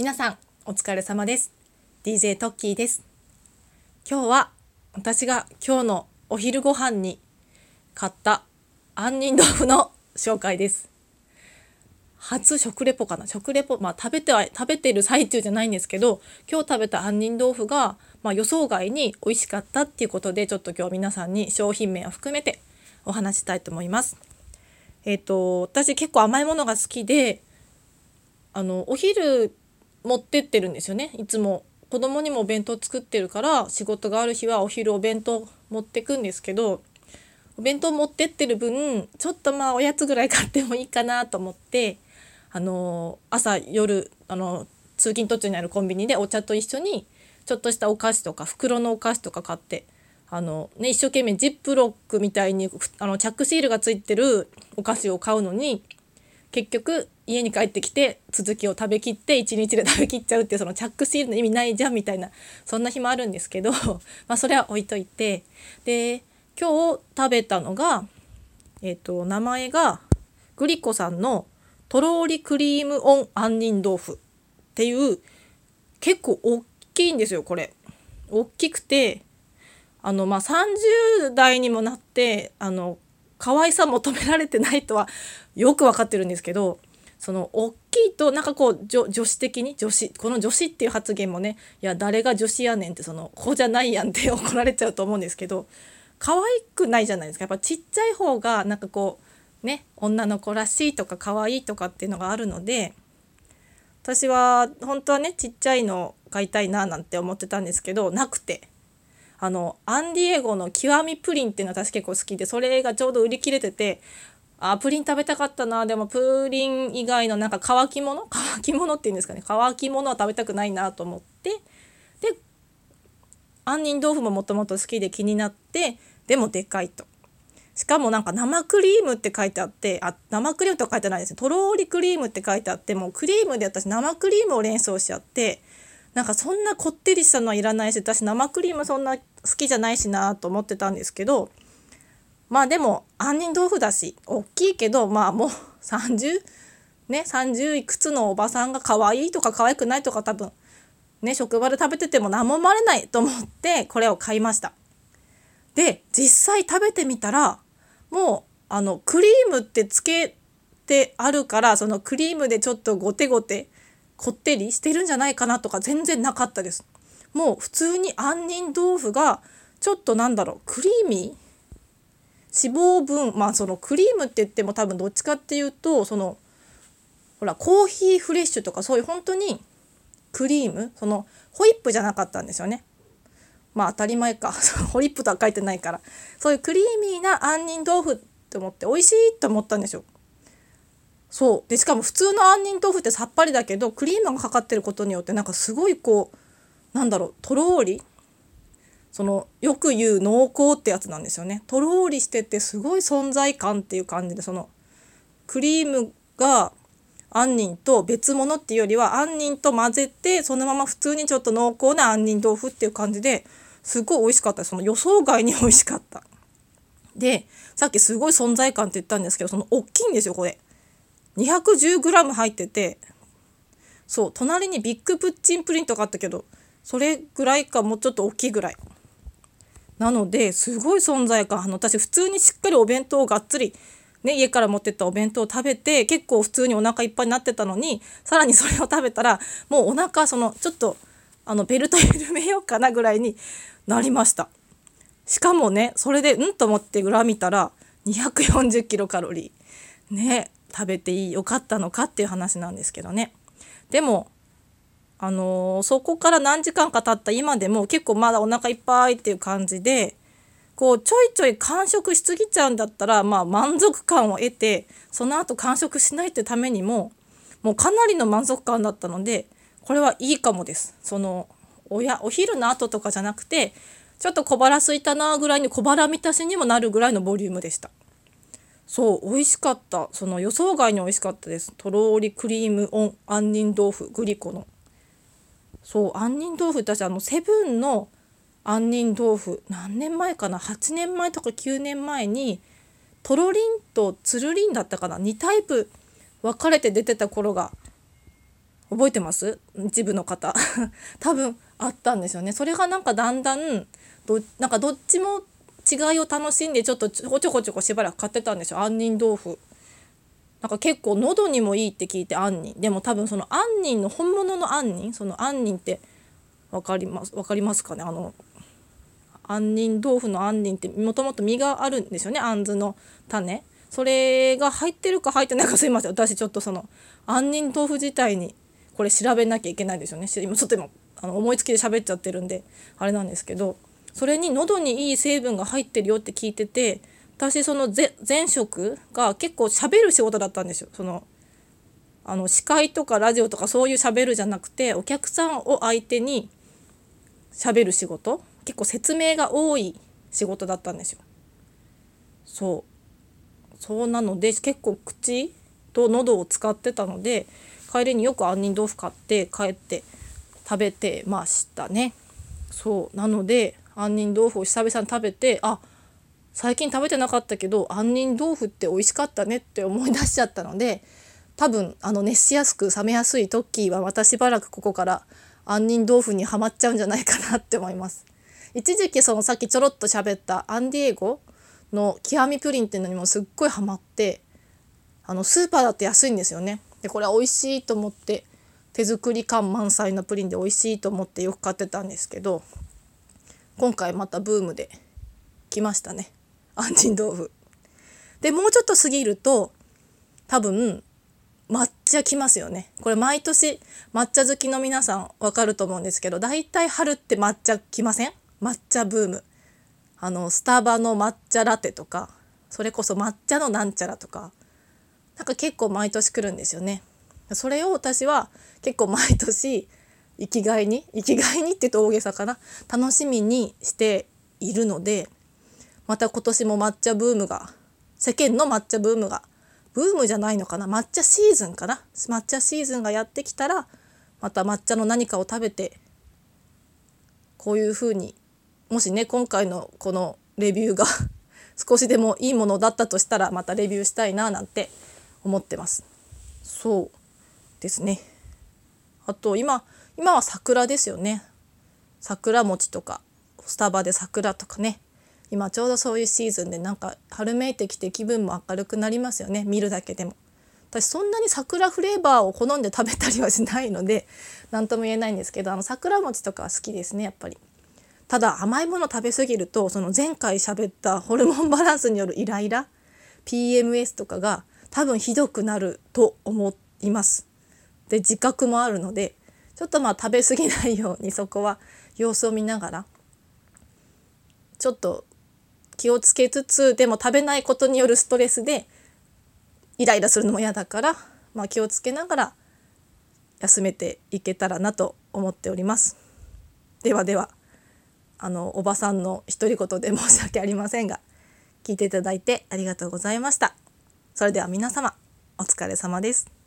皆さんお疲れ様です。DJ トッキーです。今日は私が今日のお昼ご飯に買った杏仁豆腐の紹介です。初食レポかな？食レポまあ食べては食べてる最中じゃないんですけど今日食べた杏仁豆腐が、まあ、予想外に美味しかったっていうことでちょっと今日皆さんに商品名を含めてお話したいと思います。えっ、ー、と私結構甘いものが好きであのお昼持ってってるんですよね。いつも。子供にもお弁当作ってるから仕事がある日はお昼お弁当持ってくんですけどお弁当持ってってる分ちょっとまあおやつぐらい買ってもいいかなと思ってあの朝夜あの通勤途中にあるコンビニでお茶と一緒にちょっとしたお菓子とか袋のお菓子とか買ってあの、ね、一生懸命ジップロックみたいにあのチャックシールがついてるお菓子を買うのに結局家に帰ってきて続きを食べきって1日で食べきっちゃうってうそのチャックシールの意味ないじゃんみたいなそんな日もあるんですけど まあそれは置いといてで今日食べたのが、えっ、ー、と名前がグリコさんのとろーりクリームオン杏仁豆腐っていう結構大きいんですよこれ。大きくてあのまあ30代にもなってあの可愛さ求められてないとはよく分かってるんですけどその大きいとなんかこう女子的に女子この女子っていう発言もねいや誰が女子やねんってその子じゃないやんって 怒られちゃうと思うんですけど可愛くないじゃないですか。やっぱちっちゃい方がなんかこうね女の子らしいとか可愛いとかっていうのがあるので私は本当はねちっちゃいの買いたいななんて思ってたんですけどなくて。あのアンディエゴの極みプリンっていうのは私結構好きでそれがちょうど売り切れててあプリン食べたかったな。でもプリン以外のなんか乾き物？乾き物っていうんですかね。乾き物は食べたくないなと思って。で杏仁豆腐ももともと好きで気になってでもでかいと。しかもなんか生クリームって書いてあってあ生クリームとか書いてないですね。とろーりクリームって書いてあってもうクリームで私生クリームを連想しちゃってなんかそんなこってりしたのはいらないし私生クリームそんな好きじゃないしなと思ってたんですけどまあでも杏仁豆腐だし大きいけどまあもう 30ね30いくつのおばさんが可愛いとか可愛くないとか多分ね職場で食べてても何も思われないと思ってこれを買いました。で実際食べてみたらもうあのクリームってつけてあるからそのクリームでちょっとゴテゴテこってりしてるんじゃないかなとか全然なかったです。もう普通に杏仁豆腐がちょっとなんだろうクリーミー脂肪分まあそのクリームって言っても多分どっちかっていうとそのほらコーヒーフレッシュとかそういう本当にクリームそのホイップじゃなかったんですよね。まあ当たり前か ホイップとは書いてないからそういうクリーミーな杏仁豆腐って思って美味しいと思ったんですよ。そうでしかも普通の杏仁豆腐ってさっぱりだけどクリームがかかってることによってなんかすごいこうなんだろうとろーりそのよく言う濃厚ってやつなんですよね。とろーりしててすごい存在感っていう感じでそのクリームが杏仁と別物っていうよりは杏仁と混ぜてそのまま普通にちょっと濃厚な杏仁豆腐っていう感じですごい美味しかったその予想外に美味しかった。でさっきすごい存在感って言ったんですけどその大きいんですよこれ。210g 入っててそう隣にビッグプッチンプリントがあったけどそれぐらいかもうちょっと大きいぐらいなのですごい存在感。あの私普通にしっかりお弁当をがっつりね、家から持ってったお弁当を食べて結構普通にお腹いっぱいになってたのにさらにそれを食べたらもうお腹そのちょっとあのベルト緩めようかなぐらいになりました。しかもねそれでうんと思って裏見たら240キロカロリーね食べていいよかったのかっていう話なんですけどね。でもあの、そこから何時間か経った今でも結構まだお腹いっぱいっていう感じでこうちょいちょい完食しすぎちゃうんだったらまあ満足感を得てその後完食しないってためにももうかなりの満足感だったのでこれはいいかもです。そのおやお昼の後とかじゃなくてちょっと小腹空いたなぐらいに小腹満たしにもなるぐらいのボリュームでした。そう美味しかったその予想外に美味しかったですとろーりクリームオン杏仁豆腐グリコのそう杏仁豆腐私あのセブンの杏仁豆腐何年前かな？8年前とか9年前にとろりんとつるりんだったかな？2タイプ分かれて出てた頃が覚えてます？一部の方。多分あったんですよね。それがなんかだんだんどなんかどっちも違いを楽しんでちょっとちょこちょこちょこしばらく買ってたんですよ。杏仁豆腐。なんか結構喉にもいいって聞いて杏仁。でも多分その杏仁の本物の杏仁その杏仁って分かります分かりますかね？あの杏仁豆腐の杏仁ってもともと実があるんですよね？杏子の種。それが入ってるか入ってないかすいません私ちょっとその杏仁豆腐自体にこれ調べなきゃいけないですよね。今ちょっと今あの思いつきで喋っちゃってるんであれなんですけどそれに喉にいい成分が入ってるよって聞いてて私その前職が結構喋る仕事だったんですよ。そのあの司会とかラジオとかそういう喋るじゃなくてお客さんを相手に喋る仕事結構説明が多い仕事だったんですよ。そうそうなので結構口と喉を使ってたので帰りによく杏仁豆腐買って帰って食べてましたね。そうなので杏仁豆腐を久々に食べてあ最近食べてなかったけど杏仁豆腐って美味しかったねって思い出しちゃったので多分あの熱しやすく冷めやすいトッキーはまたしばらくここから杏仁豆腐にはまっちゃうんじゃないかなって思います。一時期そのさっきちょろっと喋ったアンディエゴの極みプリンっていうのにもすっごいハマってあのスーパーだって安いんですよね。でこれは美味しいと思って手作り感満載のプリンで美味しいと思ってよく買ってたんですけど今回またブームで来ましたね杏仁豆腐。でもうちょっと過ぎると多分抹茶来ますよね。これ毎年抹茶好きの皆さんわかると思うんですけど大体春って抹茶来ません？抹茶ブーム。あのスタバの抹茶ラテとかそれこそ抹茶のなんちゃらとか。なんか結構毎年来るんですよね。それを私は結構毎年生きがいに生きがいにって言うと大げさかな。楽しみにしているのでまた今年も抹茶ブームが。世間の抹茶ブームが。ブームじゃないのかな？抹茶シーズンかな？抹茶シーズンがやってきたらまた抹茶の何かを食べてこういうふうにもしね今回のこのレビューが 少しでもいいものだったとしたらまたレビューしたいななんて思ってます。そうですね。あと今今は桜ですよね。桜餅とかスタバで桜とかね。今ちょうどそういうシーズンでなんか春めいてきて気分も明るくなりますよね。見るだけでも。私そんなに桜フレーバーを好んで食べたりはしないので 何とも言えないんですけどあの桜餅とかは好きですねやっぱり。ただ甘いもの食べ過ぎるとその前回喋ったホルモンバランスによるイライラ PMS とかが多分ひどくなると思います。で自覚もあるのでちょっとまあ食べ過ぎないようにそこは様子を見ながらちょっと気をつけつつでも食べないことによるストレスでイライラするのも嫌だから、まあ、気をつけながら休めていけたらなと思っております。ではでは。あのおばさんの独り言で申し訳ありませんが聞いていただいてありがとうございました。それでは皆様お疲れ様です。